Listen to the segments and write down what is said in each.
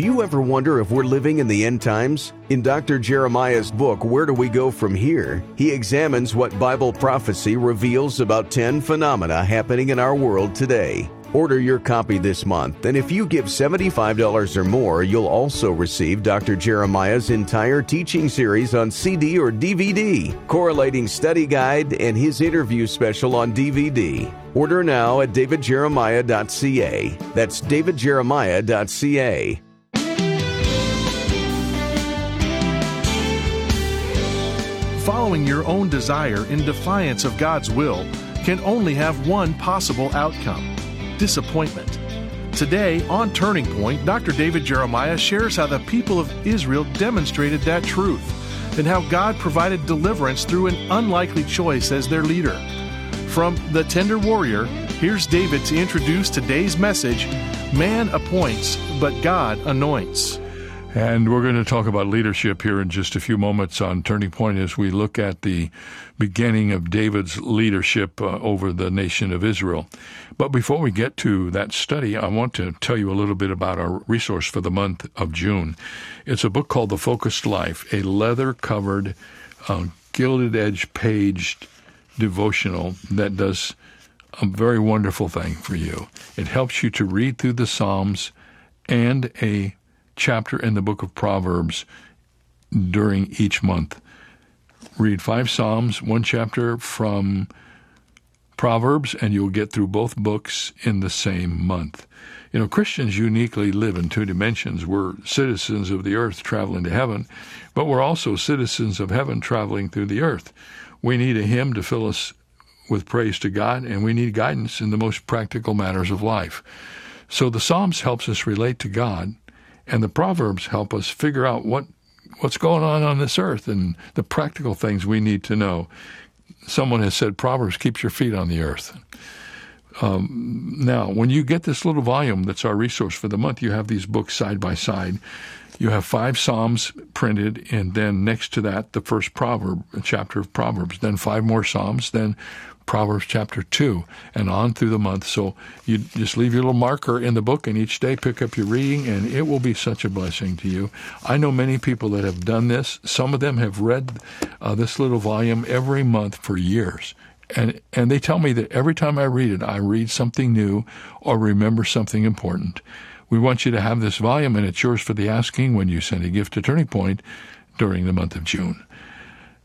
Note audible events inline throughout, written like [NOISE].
Do you ever wonder if we're living in the end times? In Dr. Jeremiah's book, Where Do We Go From Here? he examines what Bible prophecy reveals about 10 phenomena happening in our world today. Order your copy this month, and if you give $75 or more, you'll also receive Dr. Jeremiah's entire teaching series on CD or DVD, correlating study guide, and his interview special on DVD. Order now at davidjeremiah.ca. That's davidjeremiah.ca. following your own desire in defiance of God's will can only have one possible outcome disappointment. Today, on Turning Point, Dr. David Jeremiah shares how the people of Israel demonstrated that truth and how God provided deliverance through an unlikely choice as their leader. From The Tender Warrior, here's David to introduce today's message Man appoints, but God anoints. And we're going to talk about leadership here in just a few moments on Turning Point as we look at the beginning of David's leadership uh, over the nation of Israel. But before we get to that study, I want to tell you a little bit about our resource for the month of June. It's a book called The Focused Life, a leather covered, uh, gilded edge paged devotional that does a very wonderful thing for you. It helps you to read through the Psalms and a chapter in the book of Proverbs during each month. Read five Psalms, one chapter from Proverbs, and you'll get through both books in the same month. You know, Christians uniquely live in two dimensions. We're citizens of the earth traveling to heaven, but we're also citizens of heaven traveling through the earth. We need a hymn to fill us with praise to God, and we need guidance in the most practical matters of life. So the Psalms helps us relate to God and the Proverbs help us figure out what what's going on on this earth and the practical things we need to know. Someone has said Proverbs keeps your feet on the earth. Um, now, when you get this little volume that's our resource for the month, you have these books side by side. You have five Psalms printed, and then next to that, the first proverb, chapter of Proverbs, then five more Psalms, then Proverbs chapter 2 and on through the month. So you just leave your little marker in the book and each day pick up your reading and it will be such a blessing to you. I know many people that have done this. Some of them have read uh, this little volume every month for years. And, and they tell me that every time I read it, I read something new or remember something important. We want you to have this volume and it's yours for the asking when you send a gift to Turning Point during the month of June.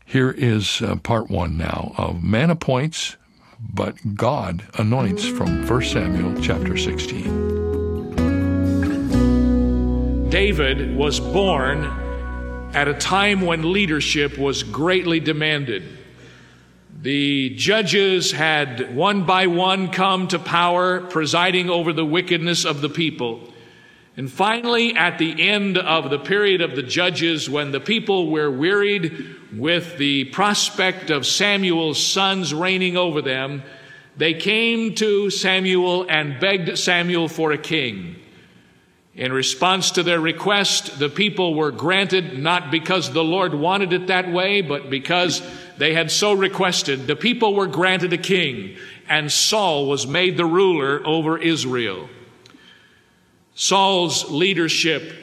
Here is uh, part one now of Man appoints, but God anoints from 1 Samuel chapter 16. David was born at a time when leadership was greatly demanded. The judges had one by one come to power, presiding over the wickedness of the people. And finally, at the end of the period of the judges, when the people were wearied with the prospect of Samuel's sons reigning over them, they came to Samuel and begged Samuel for a king. In response to their request, the people were granted not because the Lord wanted it that way, but because they had so requested. The people were granted a king, and Saul was made the ruler over Israel. Saul's leadership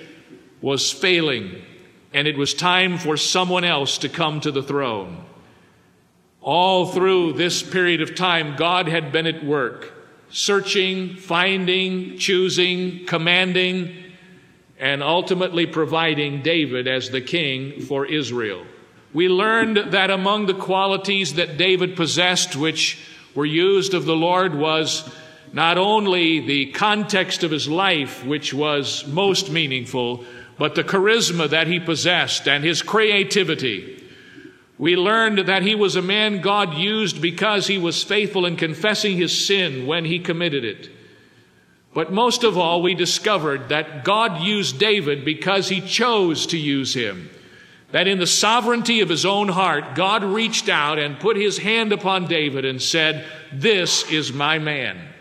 was failing, and it was time for someone else to come to the throne. All through this period of time, God had been at work, searching, finding, choosing, commanding, and ultimately providing David as the king for Israel. We learned that among the qualities that David possessed, which were used of the Lord, was not only the context of his life, which was most meaningful, but the charisma that he possessed and his creativity. We learned that he was a man God used because he was faithful in confessing his sin when he committed it. But most of all, we discovered that God used David because he chose to use him. That in the sovereignty of his own heart, God reached out and put his hand upon David and said, This is my man.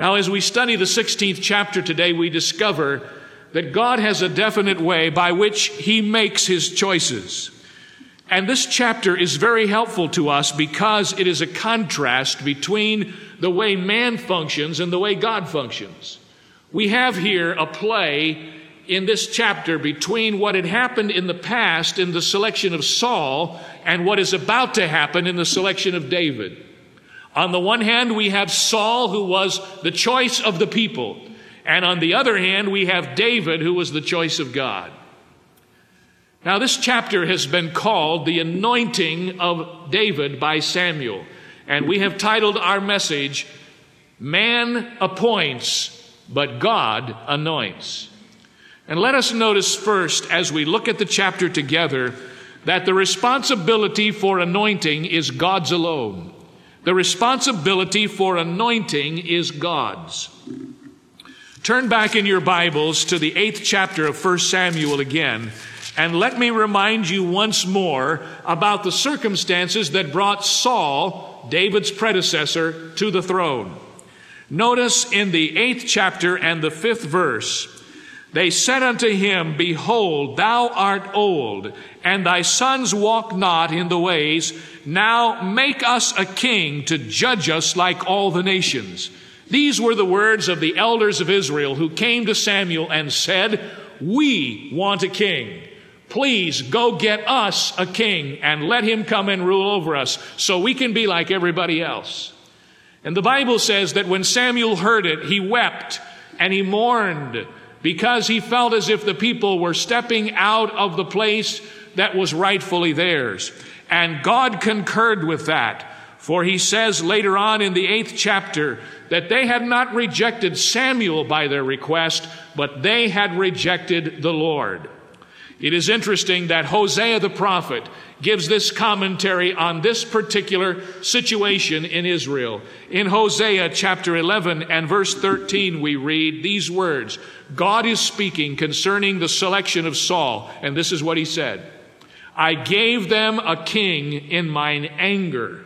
Now, as we study the 16th chapter today, we discover that God has a definite way by which He makes His choices. And this chapter is very helpful to us because it is a contrast between the way man functions and the way God functions. We have here a play in this chapter between what had happened in the past in the selection of Saul and what is about to happen in the selection of David. On the one hand, we have Saul, who was the choice of the people. And on the other hand, we have David, who was the choice of God. Now, this chapter has been called the anointing of David by Samuel. And we have titled our message, Man Appoints, but God Anoints. And let us notice first, as we look at the chapter together, that the responsibility for anointing is God's alone. The responsibility for anointing is God's. Turn back in your Bibles to the eighth chapter of 1 Samuel again, and let me remind you once more about the circumstances that brought Saul, David's predecessor, to the throne. Notice in the eighth chapter and the fifth verse, they said unto him, Behold, thou art old, and thy sons walk not in the ways. Now make us a king to judge us like all the nations. These were the words of the elders of Israel who came to Samuel and said, We want a king. Please go get us a king and let him come and rule over us so we can be like everybody else. And the Bible says that when Samuel heard it, he wept and he mourned because he felt as if the people were stepping out of the place that was rightfully theirs. And God concurred with that. For he says later on in the eighth chapter that they had not rejected Samuel by their request, but they had rejected the Lord. It is interesting that Hosea the prophet gives this commentary on this particular situation in Israel. In Hosea chapter 11 and verse 13, we read these words God is speaking concerning the selection of Saul, and this is what he said I gave them a king in mine anger,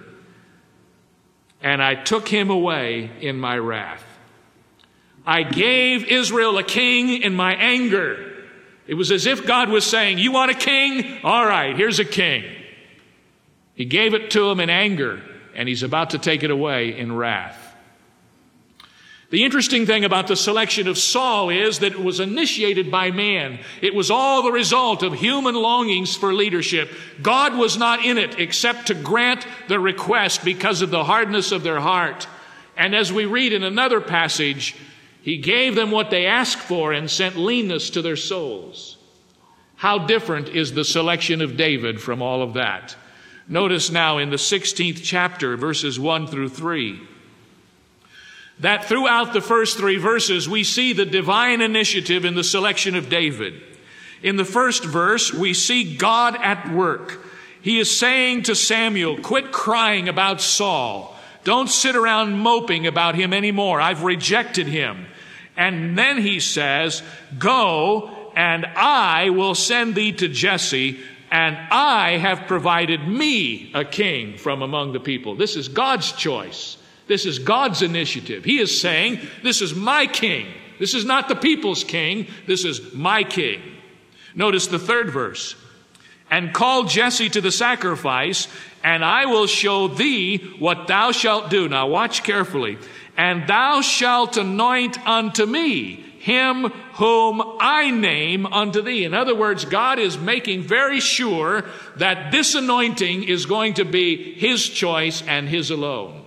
and I took him away in my wrath. I gave Israel a king in my anger it was as if God was saying, You want a king? All right, here's a king. He gave it to him in anger, and he's about to take it away in wrath. The interesting thing about the selection of Saul is that it was initiated by man. It was all the result of human longings for leadership. God was not in it except to grant the request because of the hardness of their heart. And as we read in another passage, he gave them what they asked for and sent leanness to their souls. How different is the selection of David from all of that? Notice now in the 16th chapter, verses 1 through 3, that throughout the first three verses, we see the divine initiative in the selection of David. In the first verse, we see God at work. He is saying to Samuel, Quit crying about Saul. Don't sit around moping about him anymore. I've rejected him. And then he says, Go, and I will send thee to Jesse, and I have provided me a king from among the people. This is God's choice. This is God's initiative. He is saying, This is my king. This is not the people's king. This is my king. Notice the third verse. And call Jesse to the sacrifice, and I will show thee what thou shalt do. Now watch carefully and thou shalt anoint unto me him whom I name unto thee. In other words, God is making very sure that this anointing is going to be his choice and his alone.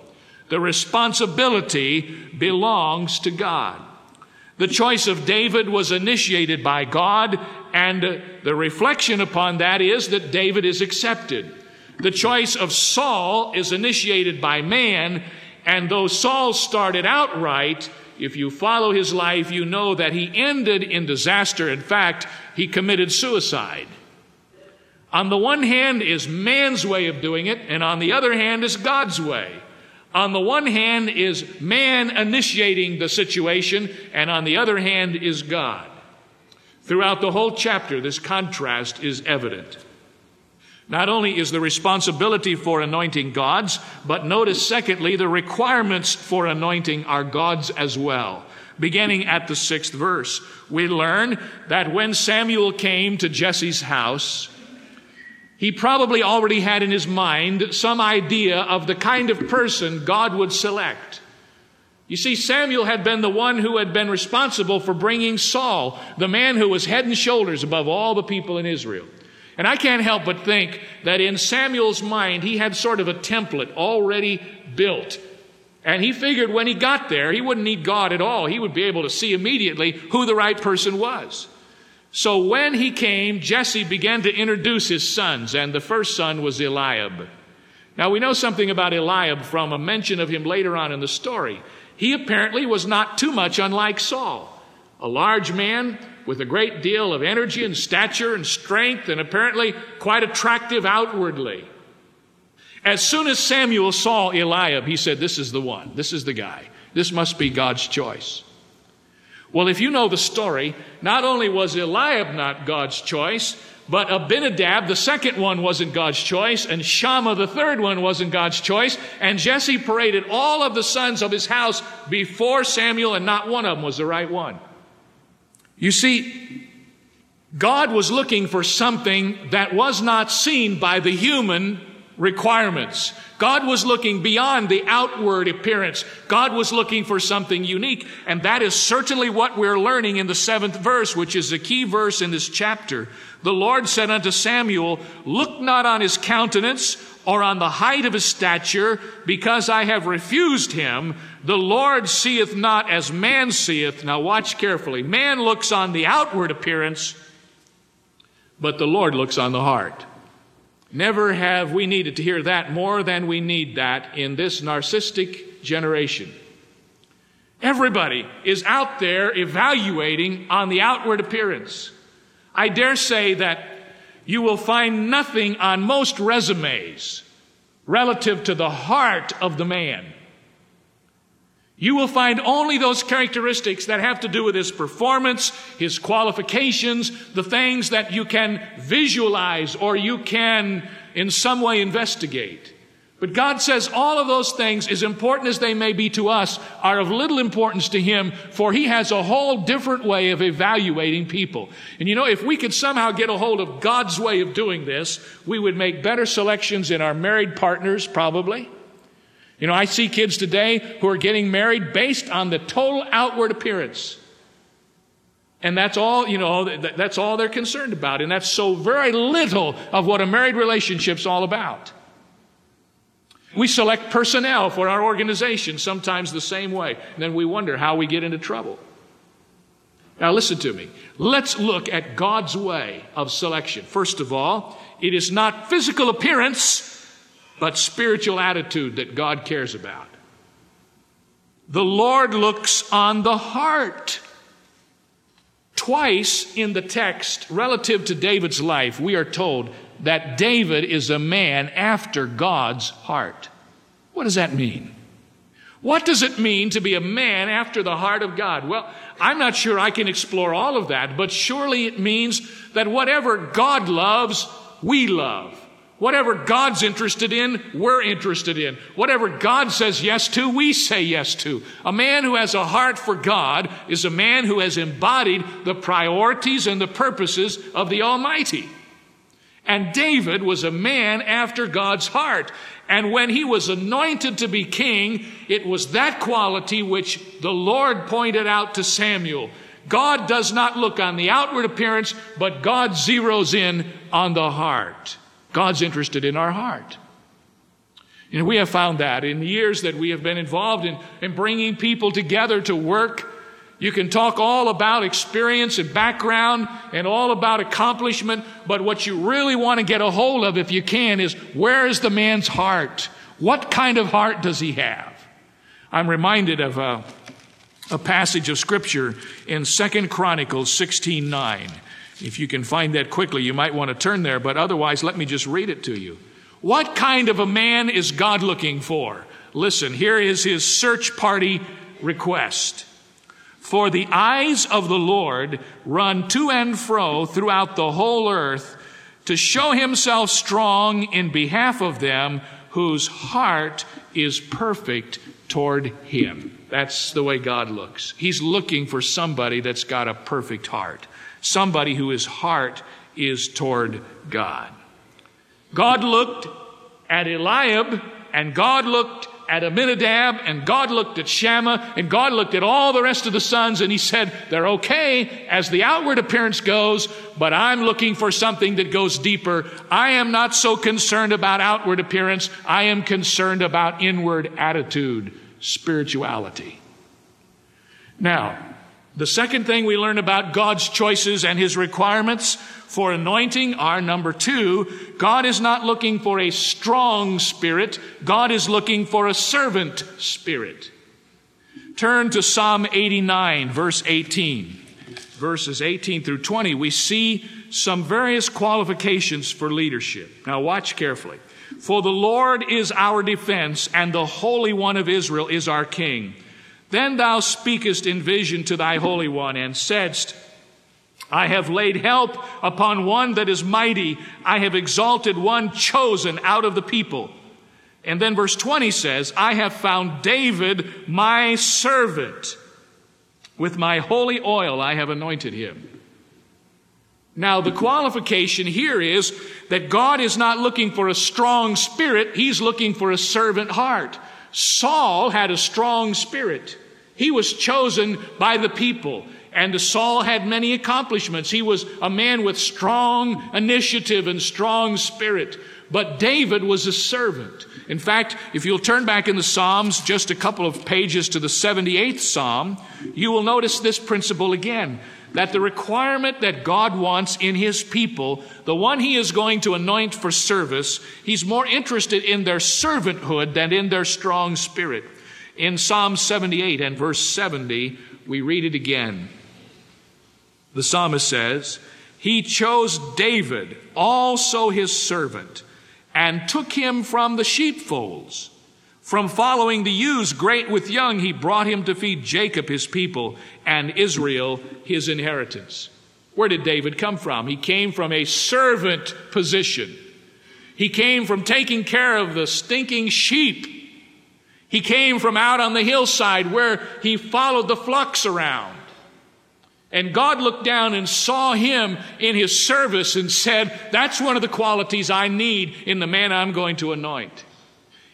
The responsibility belongs to God. The choice of David was initiated by God, and the reflection upon that is that David is accepted. The choice of Saul is initiated by man, and though Saul started out right, if you follow his life, you know that he ended in disaster. In fact, he committed suicide. On the one hand is man's way of doing it, and on the other hand is God's way. On the one hand is man initiating the situation, and on the other hand is God. Throughout the whole chapter, this contrast is evident. Not only is the responsibility for anointing God's, but notice secondly, the requirements for anointing are God's as well. Beginning at the sixth verse, we learn that when Samuel came to Jesse's house, he probably already had in his mind some idea of the kind of person God would select. You see, Samuel had been the one who had been responsible for bringing Saul, the man who was head and shoulders above all the people in Israel. And I can't help but think that in Samuel's mind, he had sort of a template already built. And he figured when he got there, he wouldn't need God at all. He would be able to see immediately who the right person was. So when he came, Jesse began to introduce his sons, and the first son was Eliab. Now we know something about Eliab from a mention of him later on in the story. He apparently was not too much unlike Saul, a large man with a great deal of energy and stature and strength, and apparently quite attractive outwardly. As soon as Samuel saw Eliab, he said, This is the one. This is the guy. This must be God's choice. Well, if you know the story, not only was Eliab not God's choice, but Abinadab, the second one, wasn't God's choice, and Shammah, the third one, wasn't God's choice. And Jesse paraded all of the sons of his house before Samuel, and not one of them was the right one. You see, God was looking for something that was not seen by the human requirements. God was looking beyond the outward appearance. God was looking for something unique. And that is certainly what we're learning in the seventh verse, which is the key verse in this chapter. The Lord said unto Samuel, Look not on his countenance or on the height of his stature, because I have refused him. The Lord seeth not as man seeth. Now watch carefully. Man looks on the outward appearance, but the Lord looks on the heart. Never have we needed to hear that more than we need that in this narcissistic generation. Everybody is out there evaluating on the outward appearance. I dare say that you will find nothing on most resumes relative to the heart of the man. You will find only those characteristics that have to do with his performance, his qualifications, the things that you can visualize or you can in some way investigate. But God says all of those things, as important as they may be to us, are of little importance to Him, for He has a whole different way of evaluating people. And you know, if we could somehow get a hold of God's way of doing this, we would make better selections in our married partners, probably. You know, I see kids today who are getting married based on the total outward appearance. And that's all, you know, that's all they're concerned about. And that's so very little of what a married relationship's all about. We select personnel for our organization sometimes the same way. And then we wonder how we get into trouble. Now listen to me. Let's look at God's way of selection. First of all, it is not physical appearance but spiritual attitude that God cares about. The Lord looks on the heart. Twice in the text, relative to David's life, we are told that David is a man after God's heart. What does that mean? What does it mean to be a man after the heart of God? Well, I'm not sure I can explore all of that, but surely it means that whatever God loves, we love. Whatever God's interested in, we're interested in. Whatever God says yes to, we say yes to. A man who has a heart for God is a man who has embodied the priorities and the purposes of the Almighty. And David was a man after God's heart. And when he was anointed to be king, it was that quality which the Lord pointed out to Samuel. God does not look on the outward appearance, but God zeroes in on the heart. God's interested in our heart. You know, we have found that in the years that we have been involved in, in bringing people together to work. You can talk all about experience and background and all about accomplishment, but what you really want to get a hold of, if you can, is where is the man's heart? What kind of heart does he have? I'm reminded of a, a passage of scripture in Second Chronicles 16 9. If you can find that quickly, you might want to turn there, but otherwise, let me just read it to you. What kind of a man is God looking for? Listen, here is his search party request. For the eyes of the Lord run to and fro throughout the whole earth to show himself strong in behalf of them whose heart is perfect toward him. That's the way God looks. He's looking for somebody that's got a perfect heart somebody whose heart is toward God. God looked at Eliab and God looked at Aminadab, and God looked at Shammah, and God looked at all the rest of the sons, and He said, They're okay as the outward appearance goes, but I'm looking for something that goes deeper. I am not so concerned about outward appearance, I am concerned about inward attitude, spirituality. Now, the second thing we learn about God's choices and His requirements for anointing are number two, God is not looking for a strong spirit, God is looking for a servant spirit. Turn to Psalm 89, verse 18. Verses 18 through 20, we see some various qualifications for leadership. Now, watch carefully. For the Lord is our defense, and the Holy One of Israel is our King. Then thou speakest in vision to thy Holy One, and saidst, I have laid help upon one that is mighty. I have exalted one chosen out of the people. And then verse 20 says, I have found David my servant. With my holy oil I have anointed him. Now, the qualification here is that God is not looking for a strong spirit, He's looking for a servant heart. Saul had a strong spirit. He was chosen by the people. And Saul had many accomplishments. He was a man with strong initiative and strong spirit. But David was a servant. In fact, if you'll turn back in the Psalms just a couple of pages to the 78th Psalm, you will notice this principle again that the requirement that God wants in His people, the one He is going to anoint for service, He's more interested in their servanthood than in their strong spirit. In Psalm 78 and verse 70, we read it again. The psalmist says, He chose David, also his servant, and took him from the sheepfolds. From following the ewes great with young, he brought him to feed Jacob his people and Israel his inheritance. Where did David come from? He came from a servant position. He came from taking care of the stinking sheep. He came from out on the hillside where he followed the flocks around. And God looked down and saw him in his service and said, That's one of the qualities I need in the man I'm going to anoint.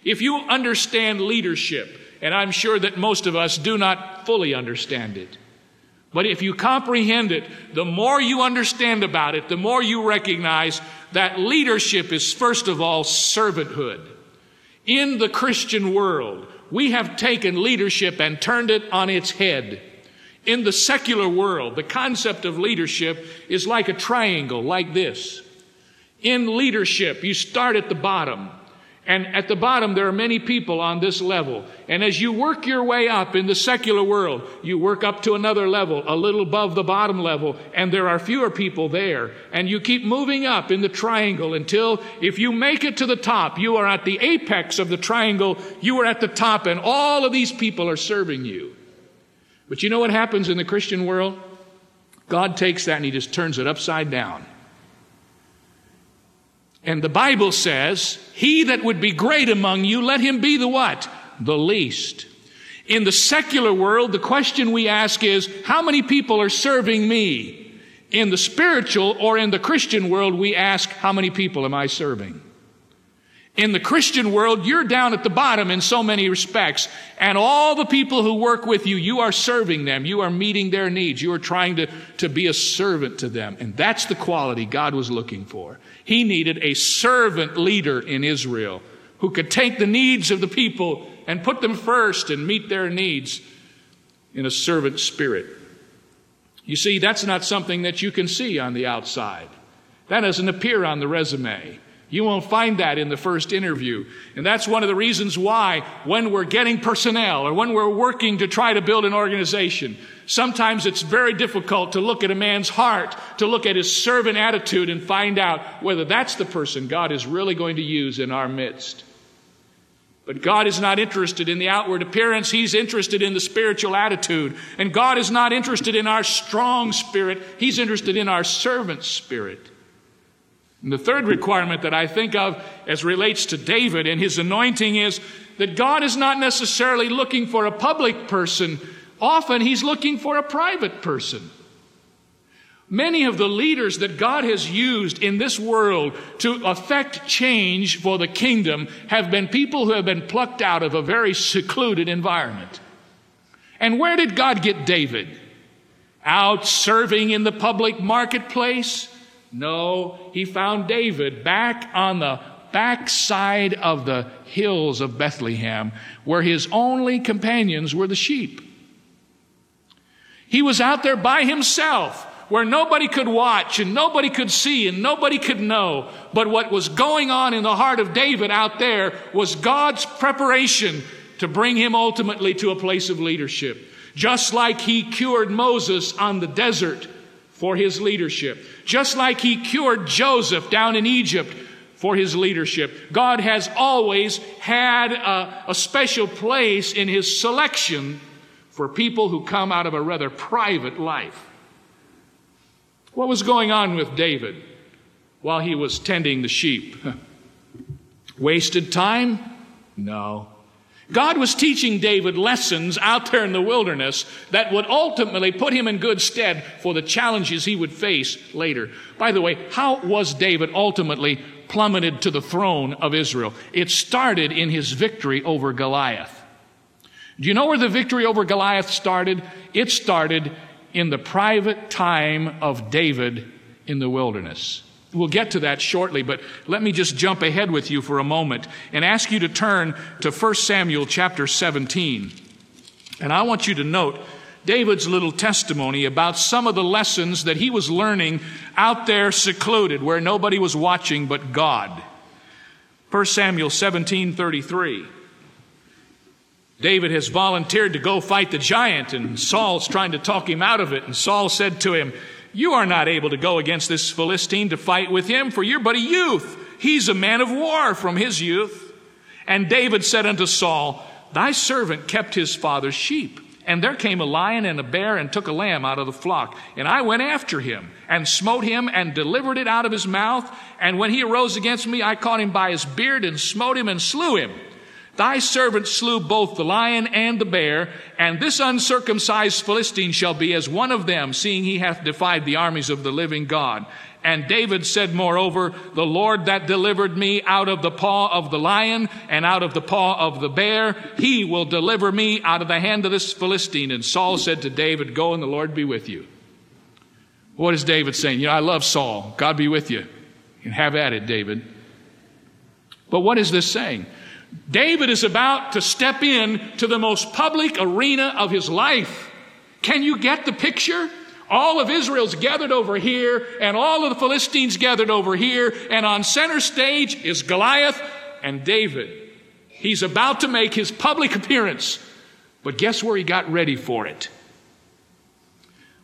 If you understand leadership, and I'm sure that most of us do not fully understand it, but if you comprehend it, the more you understand about it, the more you recognize that leadership is first of all servanthood. In the Christian world, we have taken leadership and turned it on its head. In the secular world, the concept of leadership is like a triangle, like this. In leadership, you start at the bottom. And at the bottom, there are many people on this level. And as you work your way up in the secular world, you work up to another level, a little above the bottom level, and there are fewer people there. And you keep moving up in the triangle until if you make it to the top, you are at the apex of the triangle, you are at the top, and all of these people are serving you. But you know what happens in the Christian world? God takes that and He just turns it upside down. And the Bible says, He that would be great among you, let him be the what? The least. In the secular world, the question we ask is, how many people are serving me? In the spiritual or in the Christian world, we ask, how many people am I serving? In the Christian world, you're down at the bottom in so many respects. And all the people who work with you, you are serving them. You are meeting their needs. You are trying to, to be a servant to them. And that's the quality God was looking for. He needed a servant leader in Israel who could take the needs of the people and put them first and meet their needs in a servant spirit. You see, that's not something that you can see on the outside. That doesn't appear on the resume. You won't find that in the first interview. And that's one of the reasons why when we're getting personnel or when we're working to try to build an organization, sometimes it's very difficult to look at a man's heart, to look at his servant attitude and find out whether that's the person God is really going to use in our midst. But God is not interested in the outward appearance. He's interested in the spiritual attitude. And God is not interested in our strong spirit. He's interested in our servant spirit. And the third requirement that I think of as relates to David and his anointing is that God is not necessarily looking for a public person. Often he's looking for a private person. Many of the leaders that God has used in this world to affect change for the kingdom have been people who have been plucked out of a very secluded environment. And where did God get David? Out serving in the public marketplace? No, he found David back on the backside of the hills of Bethlehem, where his only companions were the sheep. He was out there by himself, where nobody could watch and nobody could see and nobody could know. But what was going on in the heart of David out there was God's preparation to bring him ultimately to a place of leadership. Just like he cured Moses on the desert for his leadership. Just like he cured Joseph down in Egypt for his leadership. God has always had a, a, special place in his selection for people who come out of a rather private life. What was going on with David while he was tending the sheep? [LAUGHS] Wasted time? No. God was teaching David lessons out there in the wilderness that would ultimately put him in good stead for the challenges he would face later. By the way, how was David ultimately plummeted to the throne of Israel? It started in his victory over Goliath. Do you know where the victory over Goliath started? It started in the private time of David in the wilderness. We'll get to that shortly, but let me just jump ahead with you for a moment and ask you to turn to 1 Samuel chapter 17. And I want you to note David's little testimony about some of the lessons that he was learning out there secluded where nobody was watching but God. 1 Samuel 17:33 David has volunteered to go fight the giant and Saul's trying to talk him out of it and Saul said to him you are not able to go against this Philistine to fight with him, for you're but a youth. He's a man of war from his youth. And David said unto Saul, Thy servant kept his father's sheep. And there came a lion and a bear and took a lamb out of the flock. And I went after him and smote him and delivered it out of his mouth. And when he arose against me, I caught him by his beard and smote him and slew him. Thy servant slew both the lion and the bear, and this uncircumcised Philistine shall be as one of them, seeing he hath defied the armies of the living God. And David said, moreover, the Lord that delivered me out of the paw of the lion and out of the paw of the bear, he will deliver me out of the hand of this Philistine. And Saul said to David, Go and the Lord be with you. What is David saying? You know, I love Saul. God be with you. And have at it, David. But what is this saying? David is about to step in to the most public arena of his life. Can you get the picture? All of Israel's gathered over here, and all of the Philistines gathered over here, and on center stage is Goliath and David. He's about to make his public appearance, but guess where he got ready for it?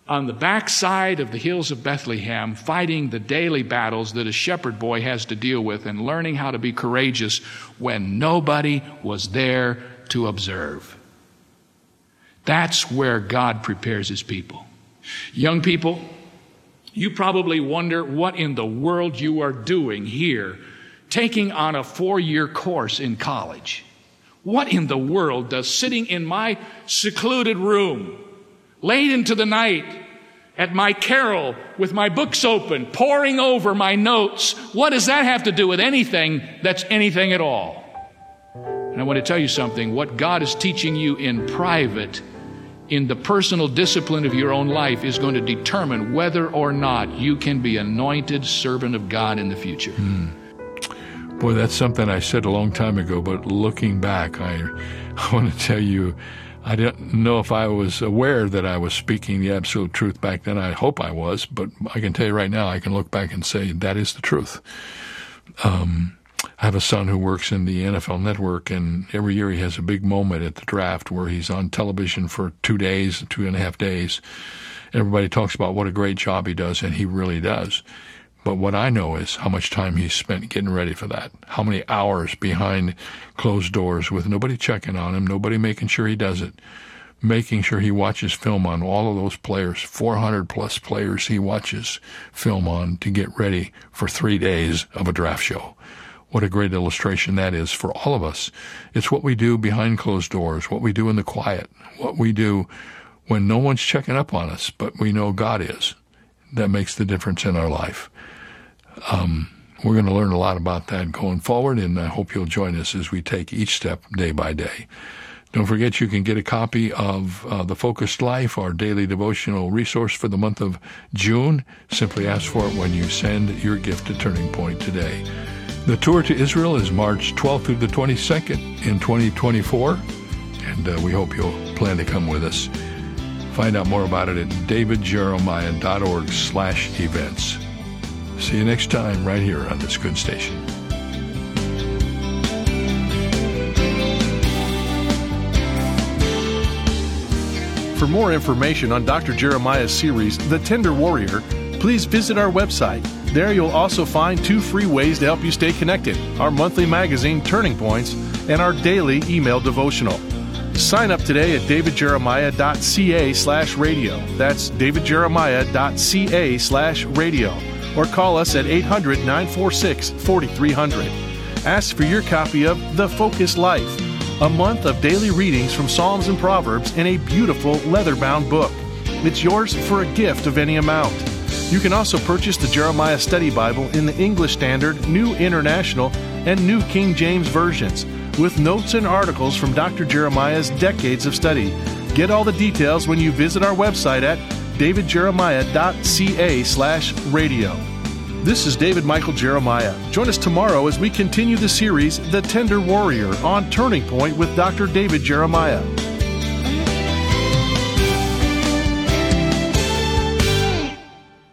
On the backside of the hills of Bethlehem, fighting the daily battles that a shepherd boy has to deal with and learning how to be courageous when nobody was there to observe. That's where God prepares his people. Young people, you probably wonder what in the world you are doing here, taking on a four year course in college. What in the world does sitting in my secluded room, late into the night at my carrel with my books open, poring over my notes. What does that have to do with anything that's anything at all? And I want to tell you something what God is teaching you in private, in the personal discipline of your own life, is going to determine whether or not you can be anointed servant of God in the future. Hmm. Boy, that's something I said a long time ago, but looking back, I, [LAUGHS] I want to tell you I didn't know if I was aware that I was speaking the absolute truth back then. I hope I was, but I can tell you right now, I can look back and say that is the truth. Um, I have a son who works in the NFL network, and every year he has a big moment at the draft where he's on television for two days, two and a half days. Everybody talks about what a great job he does, and he really does. But what I know is how much time he spent getting ready for that. How many hours behind closed doors with nobody checking on him, nobody making sure he does it, making sure he watches film on all of those players, 400 plus players he watches film on to get ready for three days of a draft show. What a great illustration that is for all of us. It's what we do behind closed doors, what we do in the quiet, what we do when no one's checking up on us, but we know God is. that makes the difference in our life. Um, we're going to learn a lot about that going forward, and I hope you'll join us as we take each step day by day. Don't forget you can get a copy of uh, The Focused Life, our daily devotional resource for the month of June. Simply ask for it when you send your gift to Turning Point today. The tour to Israel is March 12th through the 22nd in 2024, and uh, we hope you'll plan to come with us. Find out more about it at davidjeremiah.org slash events. See you next time right here on this good station. For more information on Dr. Jeremiah's series, The Tender Warrior, please visit our website. There you'll also find two free ways to help you stay connected our monthly magazine, Turning Points, and our daily email devotional. Sign up today at davidjeremiah.ca slash radio. That's davidjeremiah.ca slash radio. Or call us at 800 946 4300. Ask for your copy of The Focus Life a month of daily readings from Psalms and Proverbs in a beautiful leather bound book. It's yours for a gift of any amount. You can also purchase the Jeremiah Study Bible in the English Standard, New International, and New King James versions, with notes and articles from Dr. Jeremiah's decades of study. Get all the details when you visit our website at davidjeremiah.ca/radio. This is David Michael Jeremiah. Join us tomorrow as we continue the series The Tender Warrior on Turning Point with Dr. David Jeremiah.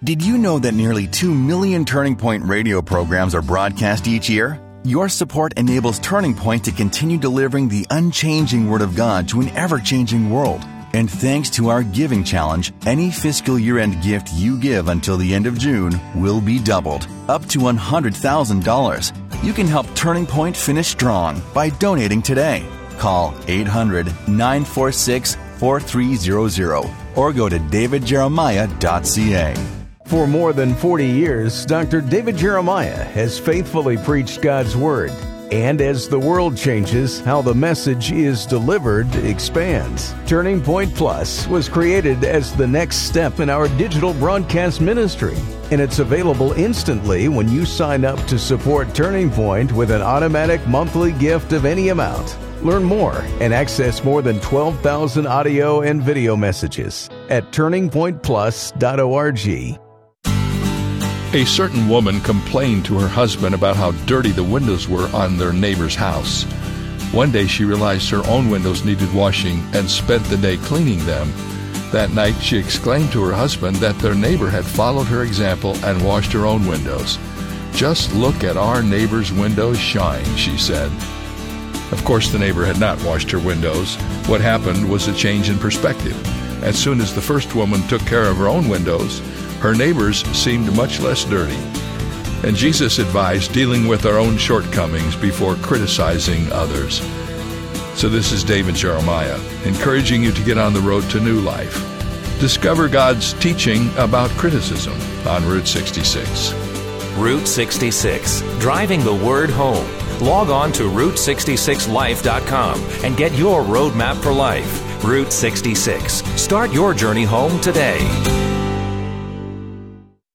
Did you know that nearly 2 million Turning Point radio programs are broadcast each year? Your support enables Turning Point to continue delivering the unchanging Word of God to an ever changing world. And thanks to our giving challenge, any fiscal year end gift you give until the end of June will be doubled, up to $100,000. You can help Turning Point finish strong by donating today. Call 800 946 4300 or go to davidjeremiah.ca. For more than 40 years, Dr. David Jeremiah has faithfully preached God's Word and as the world changes, how the message is delivered expands. Turning Point Plus was created as the next step in our digital broadcast ministry, and it's available instantly when you sign up to support Turning Point with an automatic monthly gift of any amount. Learn more and access more than 12,000 audio and video messages at turningpointplus.org. A certain woman complained to her husband about how dirty the windows were on their neighbor's house. One day she realized her own windows needed washing and spent the day cleaning them. That night she exclaimed to her husband that their neighbor had followed her example and washed her own windows. Just look at our neighbor's windows shine, she said. Of course, the neighbor had not washed her windows. What happened was a change in perspective. As soon as the first woman took care of her own windows, her neighbors seemed much less dirty. And Jesus advised dealing with our own shortcomings before criticizing others. So, this is David Jeremiah, encouraging you to get on the road to new life. Discover God's teaching about criticism on Route 66. Route 66, driving the word home. Log on to Route66Life.com and get your roadmap for life. Route 66. Start your journey home today.